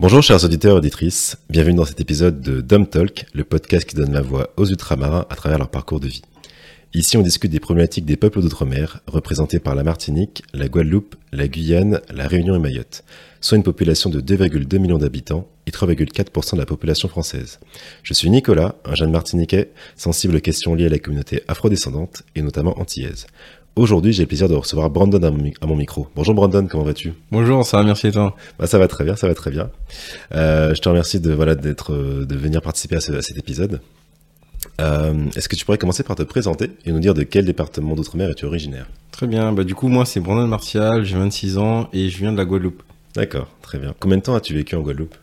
Bonjour chers auditeurs et auditrices, bienvenue dans cet épisode de Dom Talk, le podcast qui donne la voix aux ultramarins à travers leur parcours de vie. Ici on discute des problématiques des peuples d'outre-mer, représentés par la Martinique, la Guadeloupe, la Guyane, la Réunion et Mayotte, soit une population de 2,2 millions d'habitants et 3,4% de la population française. Je suis Nicolas, un jeune martiniquais sensible aux questions liées à la communauté afrodescendante et notamment antillaise. Aujourd'hui, j'ai le plaisir de recevoir Brandon à mon, micro. Bonjour Brandon, comment vas-tu? Bonjour, ça va, merci et toi? Bah, Ça va très bien, ça va très bien. Euh, je te remercie de, voilà, d'être, de venir participer à, cet épisode. Euh, est-ce que tu pourrais commencer par te présenter et nous dire de quel département d'outre-mer es-tu originaire? Très bien, bah, du coup, moi c'est Brandon Martial, j'ai 26 ans et je viens de la Guadeloupe. D'accord, très bien. Combien de temps as-tu vécu en Guadeloupe?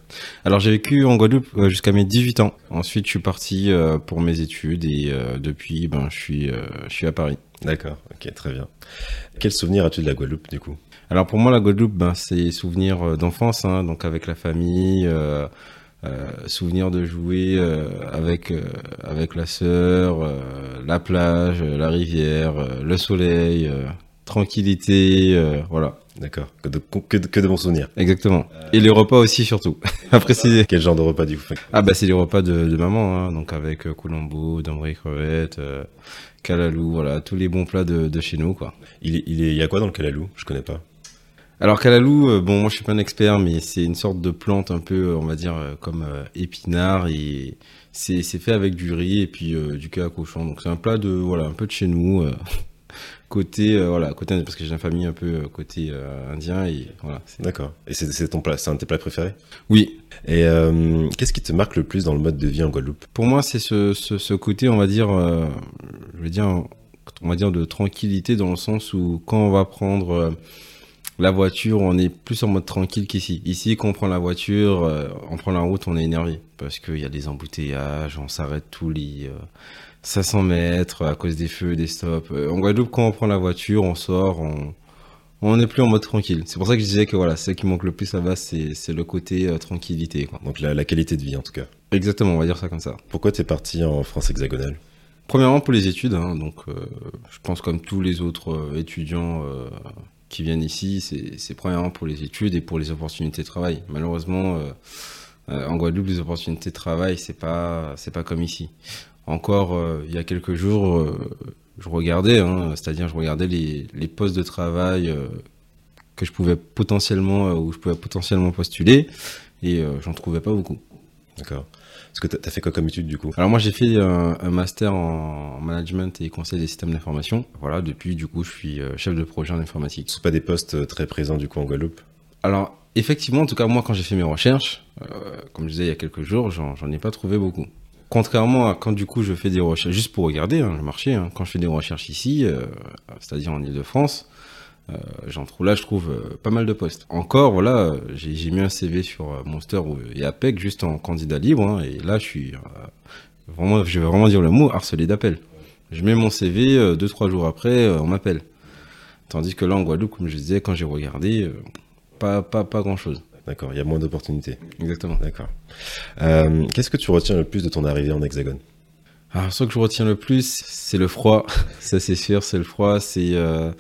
Alors j'ai vécu en Guadeloupe euh, jusqu'à mes 18 ans. Ensuite je suis parti euh, pour mes études et euh, depuis ben, je, suis, je suis à Paris. D'accord, ok, très bien. Quel souvenir as-tu de la Guadeloupe du coup? Alors pour moi la Guadeloupe, ben, c'est souvenir d'enfance, hein, donc avec la famille, souvenir de jouer avec, avec la sœur, la plage, la rivière, le soleil, tranquillité, voilà. D'accord. Que de, que, de, bons souvenirs. Exactement. Et les repas aussi, surtout. Après, c'est... Quel genre de repas, du coup Ah, bah, c'est les repas de, de maman, hein. Donc, avec euh, Colombo, d'Ambry crevette, euh, calalou, voilà. Tous les bons plats de, de chez nous, quoi. Il, il, il y a quoi dans le calalou Je connais pas. Alors, calalou, euh, bon, moi, je suis pas un expert, mais c'est une sorte de plante un peu, on va dire, comme épinard et c'est, fait avec du riz et puis du cœur à cochon. Donc, c'est un plat de, voilà, un peu de chez nous côté euh, voilà côté parce que j'ai une famille un peu euh, côté euh, indien et voilà d'accord. Et c'est ton plat c'est un de tes plats préférés? Oui. Et qu'est-ce qui te marque le plus dans le mode de vie en Guadeloupe? Pour moi c'est ce, ce, côté on va dire je veux dire on va dire de tranquillité dans le sens où quand on va prendre la voiture, on est plus en mode tranquille qu'ici. Ici, quand on prend la voiture, on prend la route, on est énervé parce qu'il y a des embouteillages, on s'arrête tous les 500 mètres à cause des feux, des stops. Euh, en Guadeloupe, quand on prend la voiture, on sort, on on n'est plus en mode tranquille. C'est pour ça que je disais que voilà, ce qui manque le plus là-bas, c'est le côté euh, tranquillité. Quoi. Donc la, qualité de vie en tout cas. Exactement, on va dire ça comme ça. Pourquoi tu es parti en France hexagonale? Premièrement pour les études, hein, donc euh, je pense comme tous les autres étudiants qui viennent ici, c'est premièrement pour les études et pour les opportunités de travail. Malheureusement, en Guadeloupe, les opportunités de travail, c'est pas c'est pas comme ici encore euh, il y a quelques jours, euh, je regardais, hein, c'est-à-dire je regardais les, les, postes de travail euh, que je pouvais potentiellement, où je pouvais potentiellement postuler, et j'en trouvais pas beaucoup. D'accord. Parce que tu as fait quoi comme étude du coup? Alors moi j'ai fait un, master en management et conseil des systèmes d'information. Voilà, depuis du coup je suis chef de projet en informatique. Ce sont pas des postes très présents du coup en Guadeloupe? Alors effectivement, en tout cas moi quand j'ai fait mes recherches, comme je disais il y a quelques jours, j'en ai pas trouvé beaucoup. Contrairement à quand du coup je fais des recherches, juste pour regarder hein, le marché, hein, quand je fais des recherches ici, euh, c'est-à-dire en Ile-de-France, euh, j'en trouve là, je trouve euh, pas mal de postes. Encore, voilà, j'ai mis un CV sur Monster et APEC juste en candidat libre, hein, et là je suis vraiment, je vais vraiment dire le mot, harcelé d'appel. Je mets mon CV, deux trois jours après, on m'appelle. Tandis que là en Guadeloupe, comme je disais, quand j'ai regardé, pas pas pas grand chose. D'accord, il y a moins d'opportunités. Exactement. D'accord. Euh, qu'est-ce que tu retiens le plus de ton arrivée en Hexagone? Alors, ce que je retiens le plus, c'est le froid. Ça, c'est sûr, c'est le froid. C'est euh,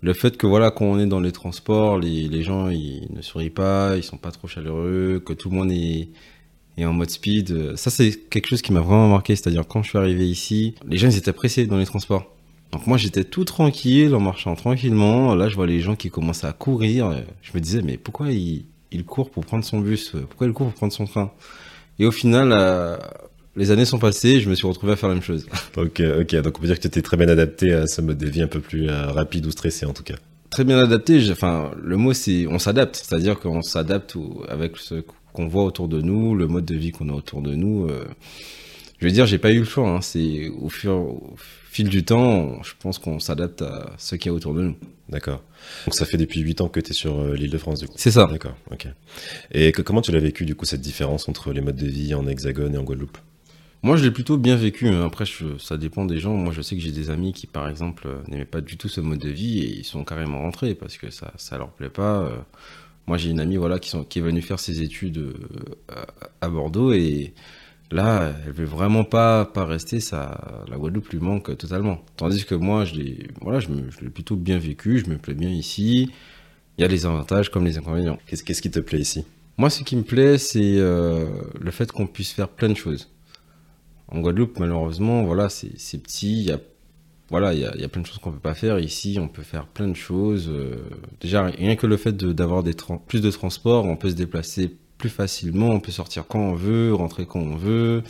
le fait que, voilà, quand on est dans les transports, les, les, gens, ils ne sourient pas, ils sont pas trop chaleureux, que tout le monde est, est en mode speed. Ça, c'est quelque chose qui m'a vraiment marqué. C'est-à-dire, quand je suis arrivé ici, les gens, ils étaient pressés dans les transports. Donc moi j'étais tout tranquille en marchant tranquillement. Là je vois les gens qui commencent à courir. Je me disais mais pourquoi ils, il court pour prendre son bus Pourquoi il court pour prendre son train? Et au final, euh, les années sont passées et je me suis retrouvé à faire la même chose. ok, ok. Donc on peut dire que tu étais très bien adapté à ce mode de vie un peu plus euh, rapide ou stressé en tout cas. Très bien adapté. Enfin, le mot c'est on s'adapte, c'est-à-dire qu'on s'adapte avec ce qu'on voit autour de nous, le mode de vie qu'on a autour de nous. Euh. je veux dire, j'ai pas eu le choix. Hein. C'est au fur, au fil du temps, je pense qu'on s'adapte à ce qu'il y a autour de nous. D'accord. Donc ça fait depuis 8 ans que tu es sur euh, l'île de France du coup. C'est ça. D'accord, ok. Et comment tu l'as vécu du coup cette différence entre les modes de vie en Hexagone et en Guadeloupe? Moi je l'ai plutôt bien vécu. Hein. Après ça dépend des gens. Moi je sais que j'ai des amis qui par exemple euh, n'aimaient pas du tout ce mode de vie et ils sont carrément rentrés parce que ça ça leur plaît pas. Euh. Moi j'ai une amie voilà qui, sont, qui est venue faire ses études à Bordeaux et Là, elle veut vraiment pas, pas rester, ça, la Guadeloupe lui manque totalement. Tandis que moi, je l'ai, voilà, je, l'ai plutôt bien vécu, je me plais bien ici. Il y a les avantages comme les inconvénients. Qu'est-ce, qu'est-ce qui te plaît ici? Moi, ce qui me plaît, c'est le fait qu'on puisse faire plein de choses. En Guadeloupe, malheureusement, voilà, c'est petit, il y a voilà, il y, y, a plein de choses qu'on peut pas faire. Ici, on peut faire plein de choses. déjà, rien que le fait d'avoir plus de transport, on peut se déplacer plus facilement, on peut sortir quand on veut, rentrer quand on veut.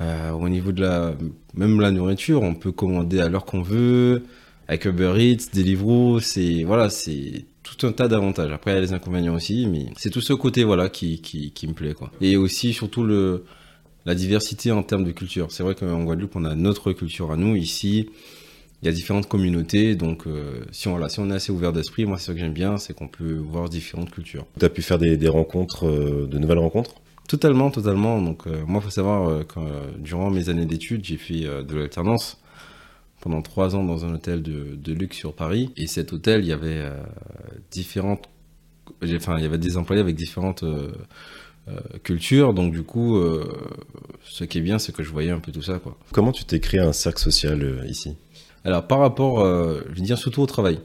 Euh, au niveau de la, même la nourriture, on peut commander à l'heure qu'on veut, avec Uber Eats, Deliveroo, c'est voilà, c'est tout un tas d'avantages. Après, il y a les inconvénients aussi, mais c'est tout ce côté voilà qui, qui, qui, me plaît quoi. Et aussi surtout le la diversité en termes de culture. C'est vrai qu'en Guadeloupe, on a notre culture à nous. Ici, il y a différentes communautés, donc euh, si, on, voilà, si on est assez ouvert d'esprit, moi, ce que j'aime bien, c'est qu'on peut voir différentes cultures. Tu as pu faire des, des rencontres, euh, de nouvelles rencontres? Totalement, totalement. Donc, euh, moi, il faut savoir euh, que durant mes années d'études, j'ai fait euh, de l'alternance pendant trois ans dans un hôtel de, de, luxe sur Paris. Et cet hôtel, il y avait différentes. Enfin, il y avait des employés avec différentes cultures. Donc, du coup, ce qui est bien, c'est que je voyais un peu tout ça. Quoi. Comment tu t'es créé un cercle social ici? Alors, par rapport, je veux dire, surtout au travail.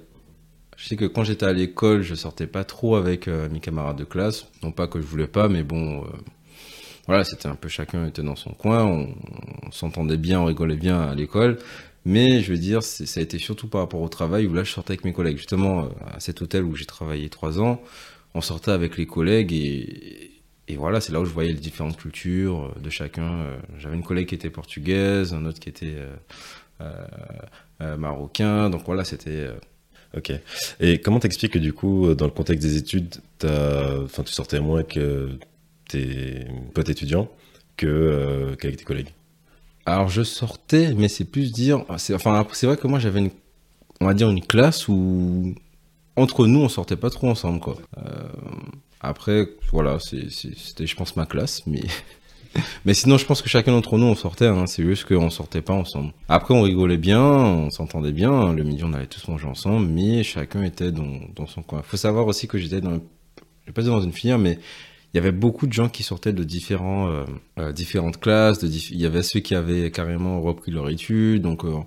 Je sais que quand j'étais à l'école, je sortais pas trop avec euh, mes camarades de classe. Non pas que je voulais pas, mais bon, euh, voilà, c'était un peu chacun était dans son coin. On, s'entendait bien, on rigolait bien à l'école. Mais je veux dire, ça a été surtout par rapport au travail où là, je sortais avec mes collègues. Justement, euh, à cet hôtel où j'ai travaillé trois ans, on sortait avec les collègues et voilà, c'est là où je voyais les différentes cultures de chacun. J'avais une collègue qui était portugaise, un autre qui était marocain. Donc voilà, c'était Ok. Et comment t'expliques que du coup, dans le contexte des études, enfin, tu sortais moins que tes potes étudiants euh, qu'avec tes collègues? Alors je sortais, mais c'est plus dire. Enfin, c'est vrai que moi j'avais une, on va dire une classe où entre nous on sortait pas trop ensemble quoi. Euh, après, voilà, c'était je pense ma classe, mais mais sinon, je pense que chacun d'entre nous, on sortait. Hein. C'est juste qu'on sortait pas ensemble. Après, on rigolait bien, on s'entendait bien. Le midi, on allait tous manger ensemble, mais chacun était dans, dans son coin. Faut savoir aussi que j'étais dans, je pas dans une filière, mais il y avait beaucoup de gens qui sortaient de différents, euh, euh différentes classes. De il y avait ceux qui avaient carrément repris leur étude. Donc, euh,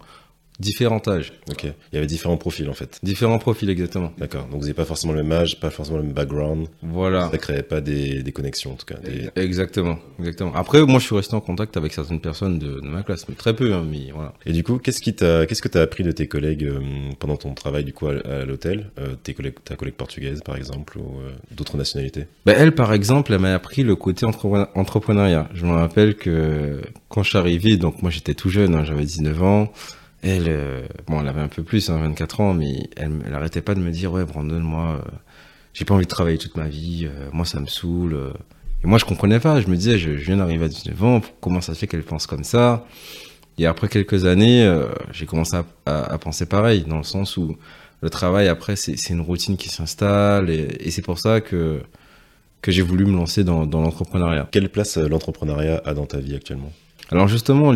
différents âges. Ok. Il y avait différents profils en fait. Différents profils exactement. D'accord. Donc vous n'avez pas forcément le même âge, pas forcément le même background. Voilà. Ça créait pas des, des connexions en tout cas. Exactement, exactement. Après, moi, je suis resté en contact avec certaines personnes de, de ma classe, mais très peu, hein, mais voilà. Et du coup, qu'est-ce qui t'a, qu'est-ce que t'as appris de tes collègues euh, pendant ton travail du coup à, l'hôtel, euh, tes collègues, ta collègue portugaise par exemple ou euh, d'autres nationalités? Ben, elle, par exemple, elle m'a appris le côté entrepreneuriat. Je me rappelle que quand je suis arrivé, donc moi j'étais tout jeune, hein, j'avais 19 ans. Elle, euh, bon, elle avait un peu plus, hein, 24 ans, mais elle, elle arrêtait pas de me dire, ouais, Brandon, moi, euh, j'ai pas envie de travailler toute ma vie, euh, moi, ça me saoule. Et moi, je comprenais pas. Je me disais, je, je viens d'arriver à 19 ans, comment ça se fait qu'elle pense comme ça? Et après quelques années, j'ai commencé à, à, à, penser pareil, dans le sens où le travail, après, c'est une routine qui s'installe, et, et c'est pour ça que que j'ai voulu me lancer dans, dans l'entrepreneuriat. Quelle place l'entrepreneuriat a dans ta vie actuellement? Alors justement,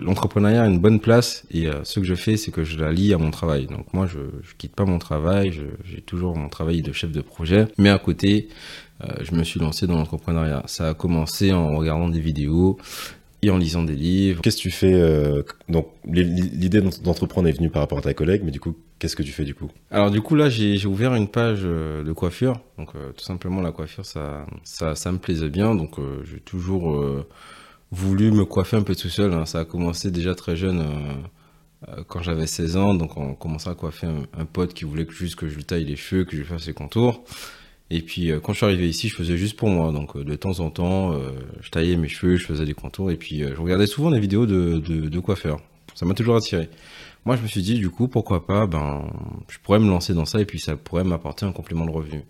l'entrepreneuriat a une bonne place et euh, ce que je fais, c'est que je la lie à mon travail. Donc moi, je, je quitte pas mon travail, j'ai toujours mon travail de chef de projet, mais à côté, euh, je me suis lancé dans l'entrepreneuriat. Ça a commencé en regardant des vidéos et en lisant des livres. Qu'est-ce que tu fais euh, Donc l'idée d'entreprendre est venue par rapport à ta collègue, mais du coup, qu'est-ce que tu fais du coup? Alors du coup là, j'ai ouvert une page de coiffure. Donc tout simplement la coiffure, ça, ça, ça me plaisait bien. Donc j'ai toujours voulu me coiffer un peu tout seul. Hein. Ça a commencé déjà très jeune, euh, euh, quand j'avais 16 ans. Donc on commençait à coiffer un, pote qui voulait juste que je lui taille les cheveux, que je lui fasse ses contours. Et puis euh, quand je suis arrivé ici, je faisais juste pour moi. Donc de temps en temps, je taillais mes cheveux, je faisais des contours. Et puis je regardais souvent des vidéos de, de, de coiffeurs. Ça m'a toujours attiré. Moi, je me suis dit, du coup, pourquoi pas, ben, je pourrais me lancer dans ça et puis ça pourrait m'apporter un complément de revenu.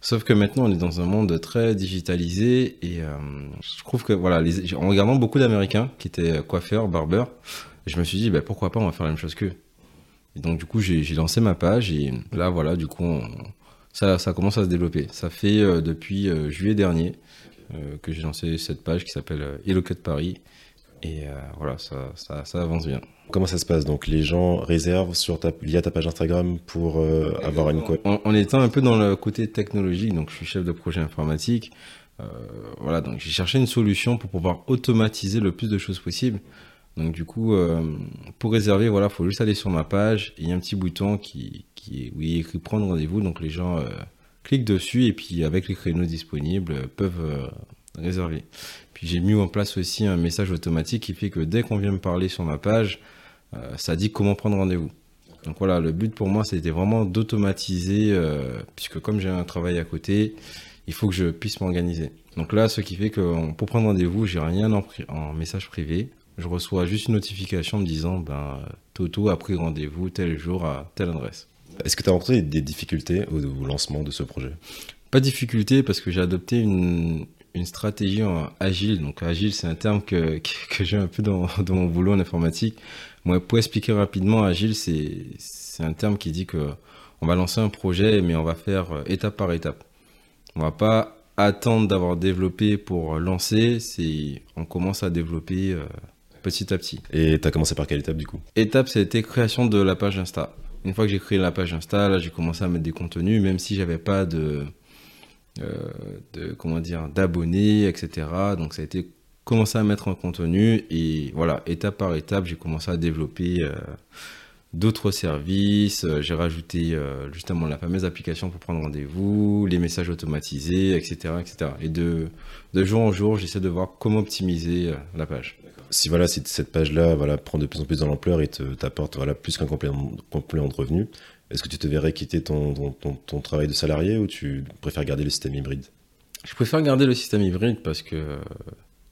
Sauf que maintenant, on est dans un monde très digitalisé et euh, je trouve que, voilà, en regardant beaucoup d'Américains qui étaient coiffeurs, barbeurs, je me suis dit, ben, pourquoi pas, on va faire la même chose qu'eux. Et donc, du coup, j'ai lancé ma page et là, voilà, du coup, ça, commence à se développer. Ça fait euh, depuis euh, juillet dernier euh, que j'ai lancé cette page qui s'appelle euh, Hello Cut Paris. Et euh, voilà, ça, ça, ça, avance bien. Comment ça se passe Donc? Les gens réservent sur ta, via ta page Instagram pour euh, avoir une en, en, étant un peu dans le côté technologique, donc je suis chef de projet informatique. Euh, voilà, donc j'ai cherché une solution pour pouvoir automatiser le plus de choses possible. Donc du coup, pour réserver, voilà, faut juste aller sur ma page. Il y a un petit bouton qui, qui est, où il est écrit prendre rendez-vous. Donc les gens cliquent dessus et puis avec les créneaux disponibles peuvent réserver. J'ai mis en place aussi un message automatique qui fait que dès qu'on vient me parler sur ma page, ça dit comment prendre rendez-vous. Donc voilà, le but pour moi, c'était vraiment d'automatiser, puisque comme j'ai un travail à côté, il faut que je puisse m'organiser. Donc là, ce qui fait que pour prendre rendez-vous, j'ai rien en, en, message privé. Je reçois juste une notification me disant ben, Toto a pris rendez-vous tel jour à telle adresse. Est-ce que tu as rencontré des difficultés au, lancement de ce projet? Pas de difficultés parce que j'ai adopté une, une, stratégie en agile. Donc agile, c'est un terme que, que, j'ai un peu dans, dans, mon boulot en informatique. Moi, pour expliquer rapidement, agile, c'est un terme qui dit que on va lancer un projet, mais on va faire étape par étape. On va pas attendre d'avoir développé pour lancer, c'est on commence à développer euh, petit à petit. Et tu as commencé par quelle étape du coup? Étape, c'était création de la page Insta. Une fois que j'ai créé la page Insta, là j'ai commencé à mettre des contenus, même si j'avais pas de, euh, de comment dire d'abonnés, etc. Donc ça a été commencer à mettre un contenu et voilà, étape par étape, j'ai commencé à développer. Euh, d'autres services. Euh, j'ai rajouté euh, justement la fameuse application pour prendre rendez-vous, les messages automatisés, etc. etc. Et de, de jour en jour, j'essaie de voir comment optimiser euh, la page. Si voilà, si cette page-là voilà, prend de plus en plus dans l'ampleur et t'apporte voilà, plus qu'un complément, complément de revenus, est-ce que tu te verrais quitter ton, travail de salarié ou tu préfères garder le système hybride? Je préfère garder le système hybride parce que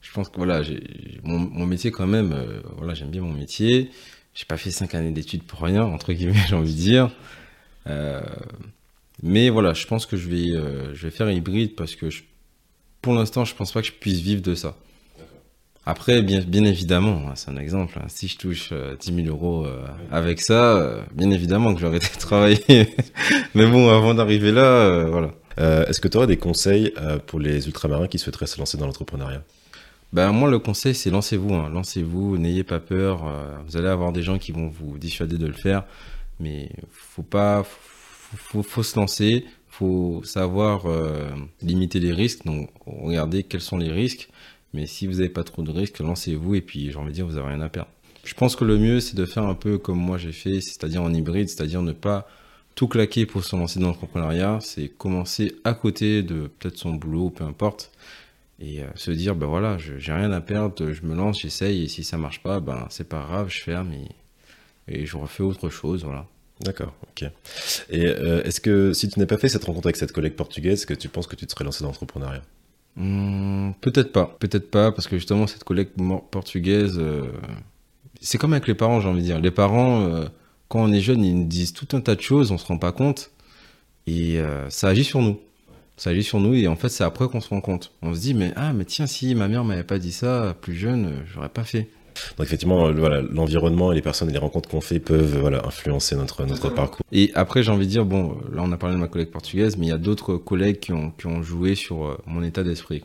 je pense que voilà, mon, mon, métier quand même, voilà, j'aime bien mon métier j'ai pas fait cinq années d'études pour rien, entre guillemets, j'ai envie de dire. Euh, mais voilà, je pense que je vais, euh, je vais faire hybride parce que pour l'instant, je pense pas que je puisse vivre de ça. Après, bien, bien évidemment, hein, c'est un exemple, hein, si je touche 10 000 euros euh, avec ça, bien évidemment que j'aurais été travailler. mais bon, avant d'arriver là, voilà. Est-ce que tu aurais des conseils pour les ultramarins qui souhaiteraient se lancer dans l'entrepreneuriat? Ben, moi, le conseil, c'est lancez-vous. Hein. Lancez-vous, n'ayez pas peur. Euh, vous allez avoir des gens qui vont vous dissuader de le faire. Mais faut pas, faut, faut, se lancer. faut savoir euh, limiter les risques. Donc, regardez quels sont les risques. Mais si vous n'avez pas trop de risques, lancez-vous. Et puis, j'ai envie de dire, vous n'avez rien à perdre. Je pense que le mieux, c'est de faire un peu comme moi j'ai fait, c'est-à-dire en hybride, c'est-à-dire ne pas tout claquer pour se lancer dans l'entrepreneuriat. C'est commencer à côté de peut-être son boulot, peu importe et euh, se dire ben voilà j'ai rien à perdre je me lance j'essaye et si ça marche pas ben c'est pas grave je ferme et, et je refais autre chose voilà D'accord, ok. Et euh, est-ce que si tu n'avais pas fait cette rencontre avec cette collègue portugaise, que tu penses que tu te serais lancé dans l'entrepreneuriat? Hmm, Peut-être pas, peut-être pas, parce que justement cette collègue portugaise, euh, c'est comme avec les parents, j'ai envie de dire. Les parents, quand on est jeune, ils nous disent tout un tas de choses, on se rend pas compte, et ça agit sur nous ça agit sur nous et en fait c'est après qu'on se rend compte. On se dit mais ah mais tiens si ma mère m'avait pas dit ça plus jeune, j'aurais pas fait. Donc effectivement, voilà, l'environnement et les personnes et les rencontres qu'on fait peuvent voilà, influencer notre, notre parcours. Et après, j'ai envie de dire, bon, là on a parlé de ma collègue portugaise, mais il y a d'autres collègues qui ont, qui ont joué sur euh, mon état d'esprit.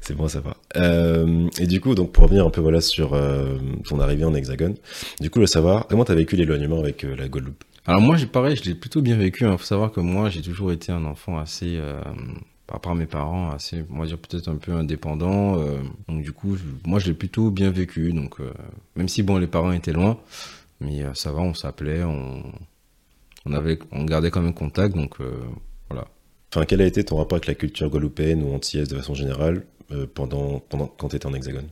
C'est bon à savoir. Euh, et du coup, donc pour revenir un peu voilà, sur euh, ton arrivée en Hexagone, du coup, le savoir, comment tu as vécu l'éloignement avec la Guadeloupe? Alors moi, j'ai pareil, je l'ai plutôt bien vécu. Il hein. faut savoir que moi, j'ai toujours été un enfant assez, euh, par rapport à mes parents, assez, on va dire peut-être un peu indépendant. Euh, donc du coup, moi, je l'ai plutôt bien vécu. Donc euh, même si bon, les parents étaient loin, mais ça va, on s'appelait, on, on avait, on gardait quand même contact. Donc voilà. Enfin, quel a été ton rapport avec la culture guadeloupéenne ou antillaise de façon générale pendant, pendant quand tu étais en Hexagone?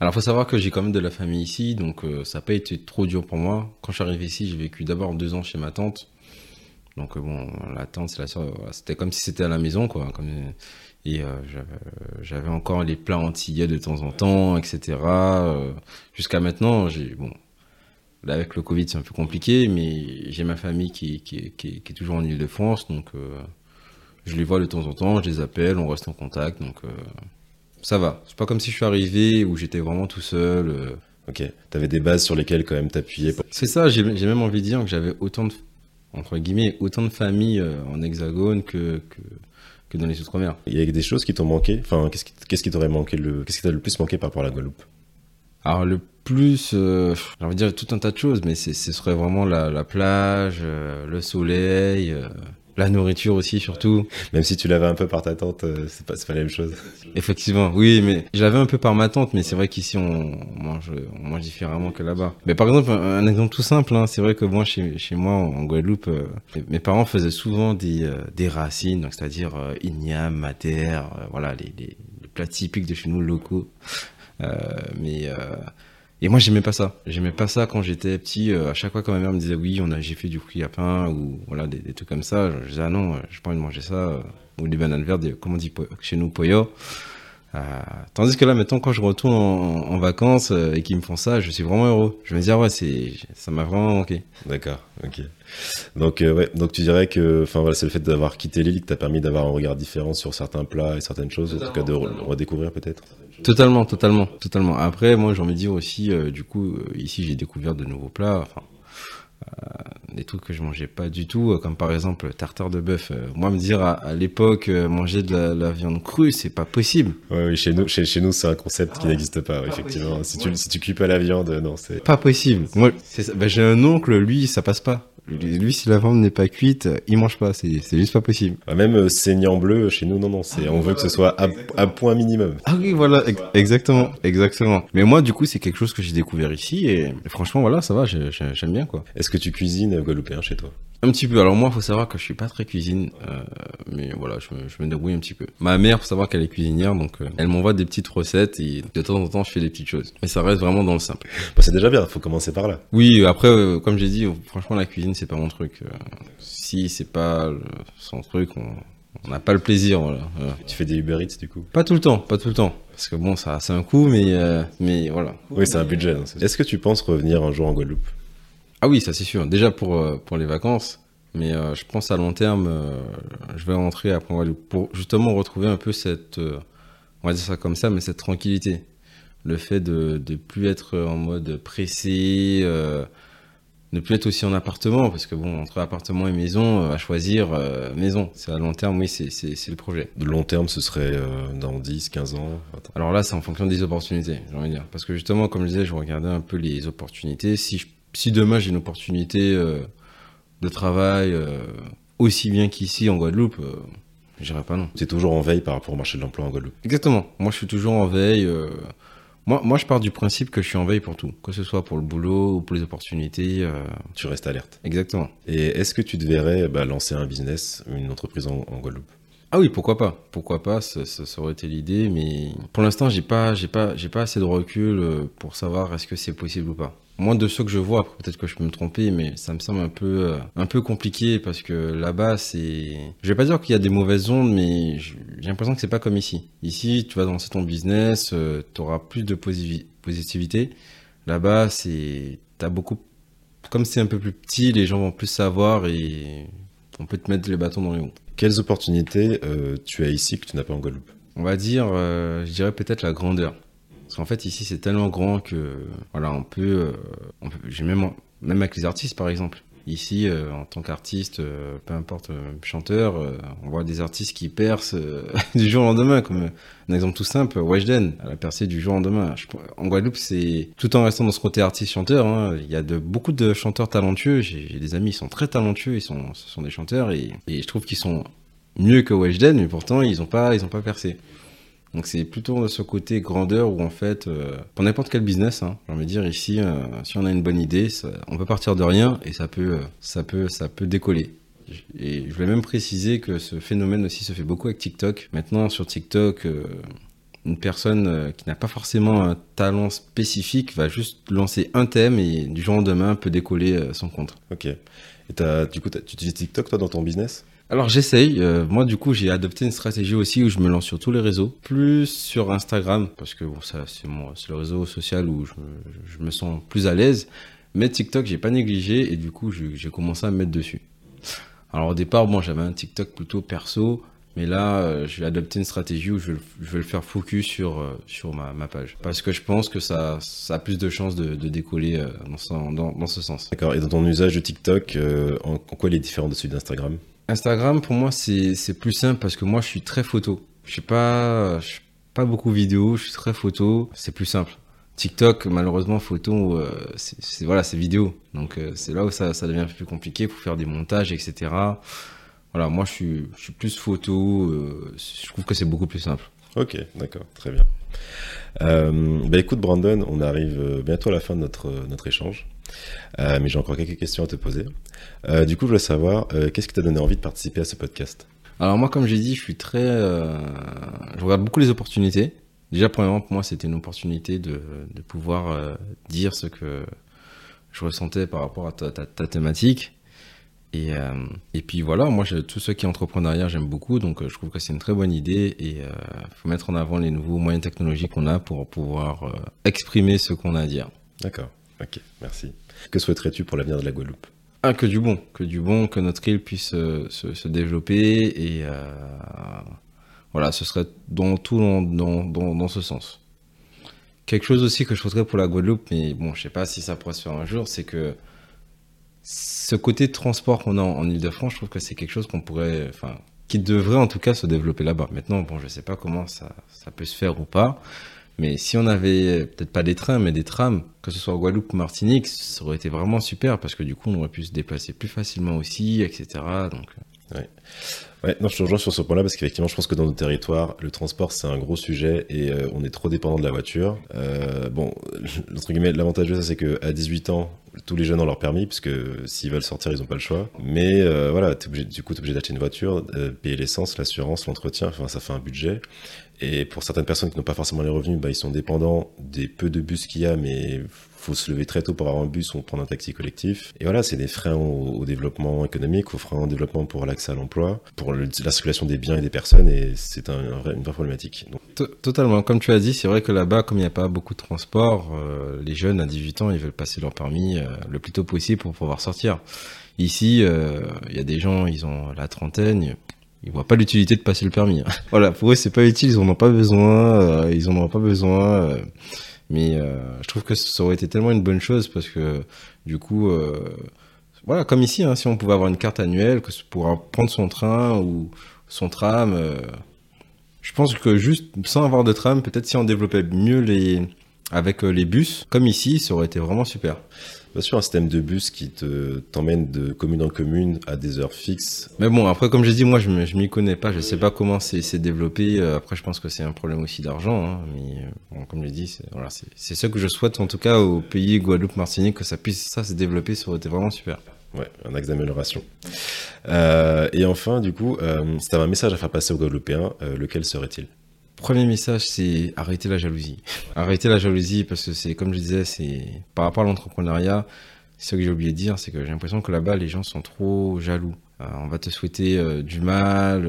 Alors, faut savoir que j'ai quand même de la famille ici, donc euh, ça n'a pas été trop dur pour moi. Quand je suis arrivé ici, j'ai vécu d'abord deux ans chez ma tante. Donc, euh, bon, la tante, c'est la soeur, c'était comme si c'était à la maison, quoi. Comme, et euh, j'avais encore les plats antillais de temps en temps, etc. Jusqu'à maintenant, j'ai, bon, là, avec le Covid, c'est un peu compliqué, mais j'ai ma famille qui, qui, qui, qui, est toujours en Ile-de-France, donc je les vois de temps en temps, je les appelle, on reste en contact, donc ça va. C'est pas comme si je suis arrivé où j'étais vraiment tout seul. Euh. Ok, t'avais des bases sur lesquelles quand même t'appuyais. C'est ça, j'ai même envie de dire que j'avais autant de, entre guillemets, autant de familles euh, en hexagone que, que, dans les Outre-mer. Il y a des choses qui t'ont manqué? Enfin, qu'est-ce qui, qu'est-ce qui t'aurait manqué le, qu'est-ce qui t'a le plus manqué par rapport à la Guadeloupe? Alors, le plus, euh, j'ai envie de dire tout un tas de choses, mais ce serait vraiment la, plage, le soleil, La nourriture aussi, surtout. Même si tu l'avais un peu par ta tante, euh, c'est pas, pas la même chose. Effectivement, oui, mais je l'avais un peu par ma tante, mais c'est vrai qu'ici on mange, on mange différemment que là-bas. Mais par exemple, un, exemple tout simple, hein, c'est vrai que moi, chez, chez moi, en Guadeloupe, euh, mes parents faisaient souvent des, euh, des racines, donc c'est-à-dire euh, igname, mater, voilà, les, les, les, plats typiques de chez nous locaux. mais et moi, j'aimais pas ça. J'aimais pas ça quand j'étais petit. Euh, à chaque fois, quand ma mère me disait oui, on a, j'ai fait du fruit à pain ou voilà des, des, trucs comme ça, je disais ah non, euh, j'ai pas envie de manger ça. Euh, ou des bananes vertes, comme on dit chez nous, poyo. Euh, tandis que là, maintenant, quand je retourne en, en vacances euh, et qu'ils me font ça, je suis vraiment heureux. Je me dis, ah ouais, c'est, ça m'a vraiment manqué. D'accord, ok. Donc, euh, ouais, donc tu dirais que, enfin voilà, c'est le fait d'avoir quitté l'île qui t'a permis d'avoir un regard différent sur certains plats et certaines choses, totalement, en tout cas de re redécouvrir peut-être? Totalement, totalement, totalement. Après, moi, j'ai envie de dire aussi, euh, du coup, ici, j'ai découvert de nouveaux plats. Enfin, des trucs que je mangeais pas du tout, euh, comme par exemple tartare de bœuf. Euh, moi, me dire à, à l'époque manger de la, la, viande crue, c'est pas possible. Ouais, oui, chez nous, chez, chez nous, c'est un concept ah, qui n'existe pas, pas, effectivement. Si tu, si tu cuis pas la viande, non, c'est pas possible. Moi, ben, j'ai un oncle, lui, ça passe pas. Lui, si la viande n'est pas cuite, il mange pas. C'est juste pas possible. Ah, même euh, saignant bleu, chez nous, non, non. C'est, ah, on veut que ce soit à, à, point minimum. Ah oui, voilà, exactement, exactement. Mais moi, du coup, c'est quelque chose que j'ai découvert ici et, et franchement, voilà, ça va, j'aime bien, quoi. Est-ce que tu cuisines guadeloupéen chez toi un petit peu. Alors moi, faut savoir que je suis pas très cuisine, euh, mais voilà, je me, je me débrouille un petit peu. Ma mère, faut savoir qu'elle est cuisinière, donc euh, elle m'envoie des petites recettes et de temps en temps, je fais des petites choses. Mais ça reste vraiment dans le simple. Bah, c'est déjà bien. Faut commencer par là. Oui. Après, euh, comme j'ai dit, franchement, la cuisine, c'est pas mon truc. Si c'est pas son truc, on on n'a pas le plaisir. Voilà. voilà. Tu fais des Uber Eats du coup? Pas tout le temps, pas tout le temps. Parce que bon, ça, c'est un coût, mais, euh, mais voilà. Oui, c'est un budget. Hein, Est-ce que tu penses revenir un jour en Guadeloupe? Ah oui, ça c'est sûr. Déjà pour, euh, pour les vacances, mais euh, je pense à long terme, euh, je vais rentrer après pour justement retrouver un peu cette, euh, on va dire ça comme ça, mais cette tranquillité. Le fait de ne plus être en mode pressé, ne plus être aussi en appartement, parce que bon, entre appartement et maison, à choisir, maison. C'est à long terme, oui, c'est le projet. De long terme, ce serait dans 10, 15 ans Attends. Alors là, c'est en fonction des opportunités, j'ai envie de dire. Parce que justement, comme je disais, je regardais un peu les opportunités. Si je si demain j'ai une opportunité euh, de travail euh, aussi bien qu'ici en Guadeloupe, euh, je dirais pas non. C'est toujours en veille par rapport au marché de l'emploi en Guadeloupe. Exactement. Moi, je suis toujours en veille. Euh, moi, moi, je pars du principe que je suis en veille pour tout, que ce soit pour le boulot ou pour les opportunités. Tu restes alerte. Exactement. Et est-ce que tu te verrais bah, lancer un business, une entreprise en, en Guadeloupe? Ah oui, pourquoi pas Pourquoi pas ça, ça, ça aurait été l'idée, mais pour l'instant, j'ai pas, j'ai pas, j'ai pas assez de recul pour savoir est-ce que c'est possible ou pas. Moi, de ceux que je vois, peut-être que je peux me tromper, mais ça me semble un peu, euh, un peu compliqué parce que là-bas, c'est. Je vais pas dire qu'il y a des mauvaises ondes, mais j'ai l'impression que c'est pas comme ici. Ici, tu vas lancer ton business, euh, tu auras plus de positivité. Là-bas, c'est. T'as beaucoup. Comme c'est un peu plus petit, les gens vont plus savoir et on peut te mettre les bâtons dans les roues. Quelles opportunités euh, tu as ici que tu n'as pas en Guadeloupe? On va dire, euh, je dirais peut-être la grandeur. Parce qu'en fait, ici, c'est tellement grand que, voilà, on peut, euh, j'ai même, même avec les artistes, par exemple. Ici, euh, en tant qu'artiste, euh, peu importe, chanteur, on voit des artistes qui percent du jour au lendemain, comme un exemple tout simple, Weshden, elle a percé du jour au lendemain. En Guadeloupe, c'est tout en restant dans ce côté artiste-chanteur, hein, il y a beaucoup de chanteurs talentueux. J'ai des amis, ils sont très talentueux, ils sont, ce sont des chanteurs, et, je trouve qu'ils sont mieux que Weshden, mais pourtant, ils n'ont pas, ils pas percé. Donc c'est plutôt ce côté grandeur où en fait, euh, pour n'importe quel business, hein, j'ai envie de dire ici, euh, si on a une bonne idée, on peut partir de rien et ça peut, ça peut, ça peut décoller. Et je voulais même préciser que ce phénomène aussi se fait beaucoup avec TikTok. Maintenant sur TikTok, euh, une personne euh, qui n'a pas forcément un talent spécifique va juste lancer un thème et du jour au lendemain peut décoller euh, son compte. Ok. Et du coup, tu utilises TikTok toi dans ton business? Alors j'essaye. Euh, moi du coup j'ai adopté une stratégie aussi où je me lance sur tous les réseaux, plus sur Instagram parce que bon ça c'est le réseau social où je, me sens plus à l'aise. Mais TikTok j'ai pas négligé et du coup j'ai commencé à me mettre dessus. Alors au départ bon j'avais un TikTok plutôt perso, mais là euh, je vais adopter une stratégie où je, vais le faire focus sur euh, sur ma, page parce que je pense que ça a plus de chances de, décoller dans, ce, dans, dans ce sens. D'accord. Et dans ton usage de TikTok, en, en quoi il est différent de celui d'Instagram? Instagram, pour moi, c'est plus simple parce que moi, je suis très photo. Je suis pas, je suis pas beaucoup vidéo, je suis très photo. C'est plus simple. TikTok, malheureusement, photo, euh, c'est voilà, c'est vidéo. Donc, euh, c'est là où ça, ça devient plus compliqué pour faire des montages, etc. voilà, moi je suis, je suis plus photo, je trouve que c'est beaucoup plus simple. Ok, d'accord, très bien. bah écoute Brandon, on arrive bientôt à la fin de notre, notre échange. Mais j'ai encore quelques questions à te poser. du coup, je voulais savoir, qu'est-ce qui t'a donné envie de participer à ce podcast? Alors moi, comme j'ai dit, je suis très, euh, je regarde beaucoup les opportunités. Déjà, premièrement, pour moi, c'était une opportunité de, de pouvoir euh, dire ce que je ressentais par rapport à ta, ta, ta thématique. Et, euh, et puis voilà, moi, je, tout ce qui est entrepreneuriat, j'aime beaucoup, donc je trouve que c'est une très bonne idée et il faut mettre en avant les nouveaux moyens technologiques qu'on a pour pouvoir exprimer ce qu'on a à dire. D'accord, ok, merci. Que souhaiterais-tu pour l'avenir de la Guadeloupe? Ah, que du bon, que du bon, que notre île puisse euh, se, développer et euh, voilà, ce serait dans tout dans, dans, dans, ce sens. Quelque chose aussi que je voudrais pour la Guadeloupe, mais bon, je sais pas si ça pourrait se faire un jour, c'est que ce côté de transport qu'on a en, Ile-de-France, je trouve que c'est quelque chose qu'on pourrait, enfin, qui devrait en tout cas se développer là-bas. Maintenant, bon, je sais pas comment ça, ça peut se faire ou pas, mais si on avait peut-être pas des trains, mais des trams, que ce soit en Guadeloupe ou Martinique, ça aurait été vraiment super parce que du coup, on aurait pu se déplacer plus facilement aussi, etc. Donc, euh. Ouais, non, je te rejoins sur ce point-là parce qu'effectivement, je pense que dans nos territoires, le transport c'est un gros sujet et euh, on est trop dépendant de la voiture. Euh, bon, entre guillemets, l'avantage de ça, c'est que à 18 ans, tous les jeunes ont leur permis puisque s'ils veulent sortir, ils n'ont pas le choix. Mais euh, voilà, es obligé, du coup, t'es obligé d'acheter une voiture, euh, payer l'essence, l'assurance, l'entretien. Enfin, ça fait un budget. Et pour certaines personnes qui n'ont pas forcément les revenus, bah, ils sont dépendants des peu de bus qu'il y a, mais faut se lever très tôt pour avoir un bus ou prendre un taxi collectif. Et voilà, c'est des freins au, développement économique, aux freins au développement pour l'accès à l'emploi, la circulation des biens et des personnes, et c'est un, une vraie problématique. Totalement. Comme tu as dit, c'est vrai que là-bas, comme il n'y a pas beaucoup de transport, euh, les jeunes à 18 ans, ils veulent passer leur permis euh, le plus tôt possible pour pouvoir sortir. Ici, euh, il y a des gens, ils ont la trentaine, ils voient pas l'utilité de passer le permis. voilà, pour eux c'est pas utile, ils en ont pas besoin, ils en ont pas besoin. Mais je trouve que ça aurait été tellement une bonne chose parce que du coup, voilà, comme ici, hein, si on pouvait avoir une carte annuelle, que pour prendre son train ou son tram, je pense que juste sans avoir de tram, peut-être si on développait mieux les avec les bus, comme ici, ça aurait été vraiment super. Bien sûr, un système de bus qui te t'emmène de commune en commune à des heures fixes. Mais bon, après, comme j'ai dit, moi, je m'y connais pas. Je sais pas comment c'est développé. Euh, après, je pense que c'est un problème aussi d'argent. Hein. Mais euh, bon, comme j'ai dit, c'est voilà, ce que je souhaite, en tout cas, au pays Guadeloupe, Martinique, que ça puisse ça se développer. Ça aurait été vraiment super. Ouais, un axe d'amélioration. Euh, et enfin, du coup, euh, si tu un message à faire passer aux Guadeloupéens, euh, lequel serait-il? Premier message, c'est arrêter la jalousie. arrêter la jalousie parce que c'est, comme je disais, c'est par rapport à l'entrepreneuriat, ce que j'ai oublié de dire, c'est que j'ai l'impression que là-bas, les gens sont trop jaloux. Euh, on va te souhaiter du mal.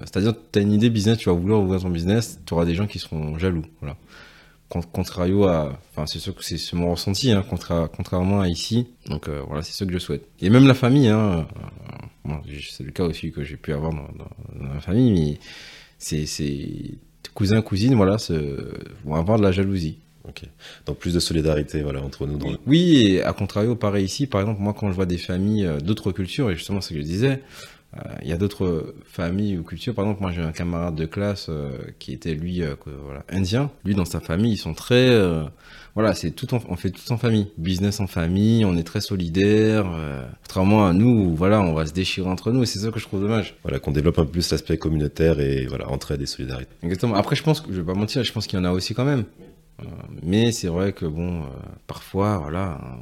C'est-à-dire, tu as une idée business, tu vas vouloir ouvrir ton business, tu auras des gens qui seront jaloux. Voilà. Contrario à, enfin c'est sûr que c'est mon ressenti, hein, contrairement à ici. Donc voilà, c'est ce que je souhaite. Et même la famille, hein, c'est le cas aussi que j'ai pu avoir dans, dans, dans, ma famille, mais c'est cousins, cousines, voilà, vont avoir de la jalousie. Ok. Donc plus de solidarité, voilà, entre nous. Oui, et à contrario, pareil ici, par exemple, moi quand je vois des familles euh, d'autres cultures, et justement ce que je disais, euh, il y a d'autres familles ou cultures. Par exemple, moi j'ai un camarade de classe euh, qui était lui voilà, indien. Lui dans sa famille, ils sont très voilà, c'est tout on fait tout en famille, business en famille, on est très solidaire. contrairement à nous, voilà, on va se déchirer entre nous et c'est ça que je trouve dommage. Voilà, qu'on développe un peu plus l'aspect communautaire et voilà, entraide et solidarité. Exactement. Après, je pense que je vais pas mentir, je pense qu'il y en a aussi quand même. mais c'est vrai que bon, parfois, voilà, hein,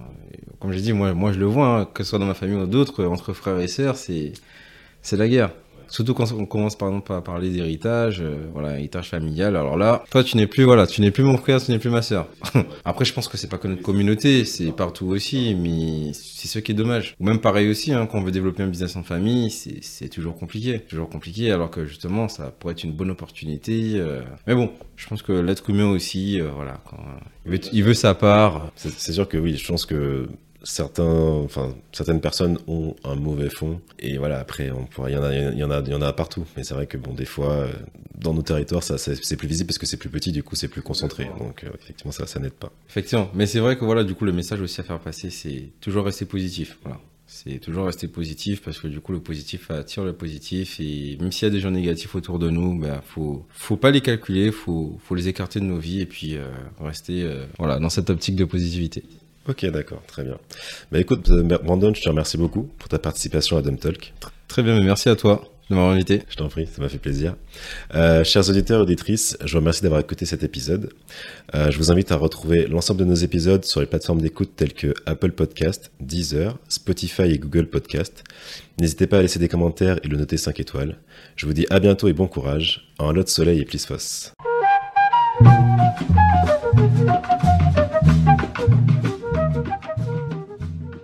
comme j'ai dit, moi, moi je le vois, hein, que ce soit dans ma famille ou d'autres, entre frères et sœurs, c'est c'est la guerre. Surtout quand on commence par exemple à parler d'héritage, euh, voilà, héritage familial. Alors là, toi tu n'es plus voilà, tu n'es plus mon frère, tu n'es plus ma sœur. Après je pense que c'est pas que notre communauté, c'est partout aussi, mais c'est ce qui est dommage. Ou même pareil aussi, hein, quand on veut développer un business en famille, c'est toujours compliqué, toujours compliqué, alors que justement ça pourrait être une bonne opportunité. Euh. Mais bon, je pense que l'être humain aussi, euh, voilà, quand, il, veut, il veut sa part. C'est sûr que oui, je pense que certains, enfin, certaines personnes ont un mauvais fond. Et voilà, après, on pourrait, il y en a, y en a, partout. Mais c'est vrai que bon, des fois, euh, dans nos territoires, ça, c'est plus visible parce que c'est plus petit, du coup, c'est plus concentré. Donc, euh, effectivement, ça, n'aide pas. Effectivement. Mais c'est vrai que voilà, du coup, le message aussi à faire passer, c'est toujours rester positif. Voilà. C'est toujours rester positif parce que du coup, le positif attire le positif. Et même s'il y a des gens négatifs autour de nous, ben, faut, faut pas les calculer, faut, faut les écarter de nos vies et puis euh, rester, voilà, dans cette optique de positivité. Ok, d'accord, très bien. Bah écoute, euh, Brandon, je te remercie beaucoup pour ta participation à Dumb Talk. Très bien, mais merci à toi de m'avoir invité. Je t'en prie, ça m'a fait plaisir. Euh, chers auditeurs et auditrices, je vous remercie d'avoir écouté cet épisode. Euh, je vous invite à retrouver l'ensemble de nos épisodes sur les plateformes d'écoute telles que Apple Podcast, Deezer, Spotify et Google Podcast. N'hésitez pas à laisser des commentaires et le noter 5 étoiles. Je vous dis à bientôt et bon courage. En lot soleil et plis fos.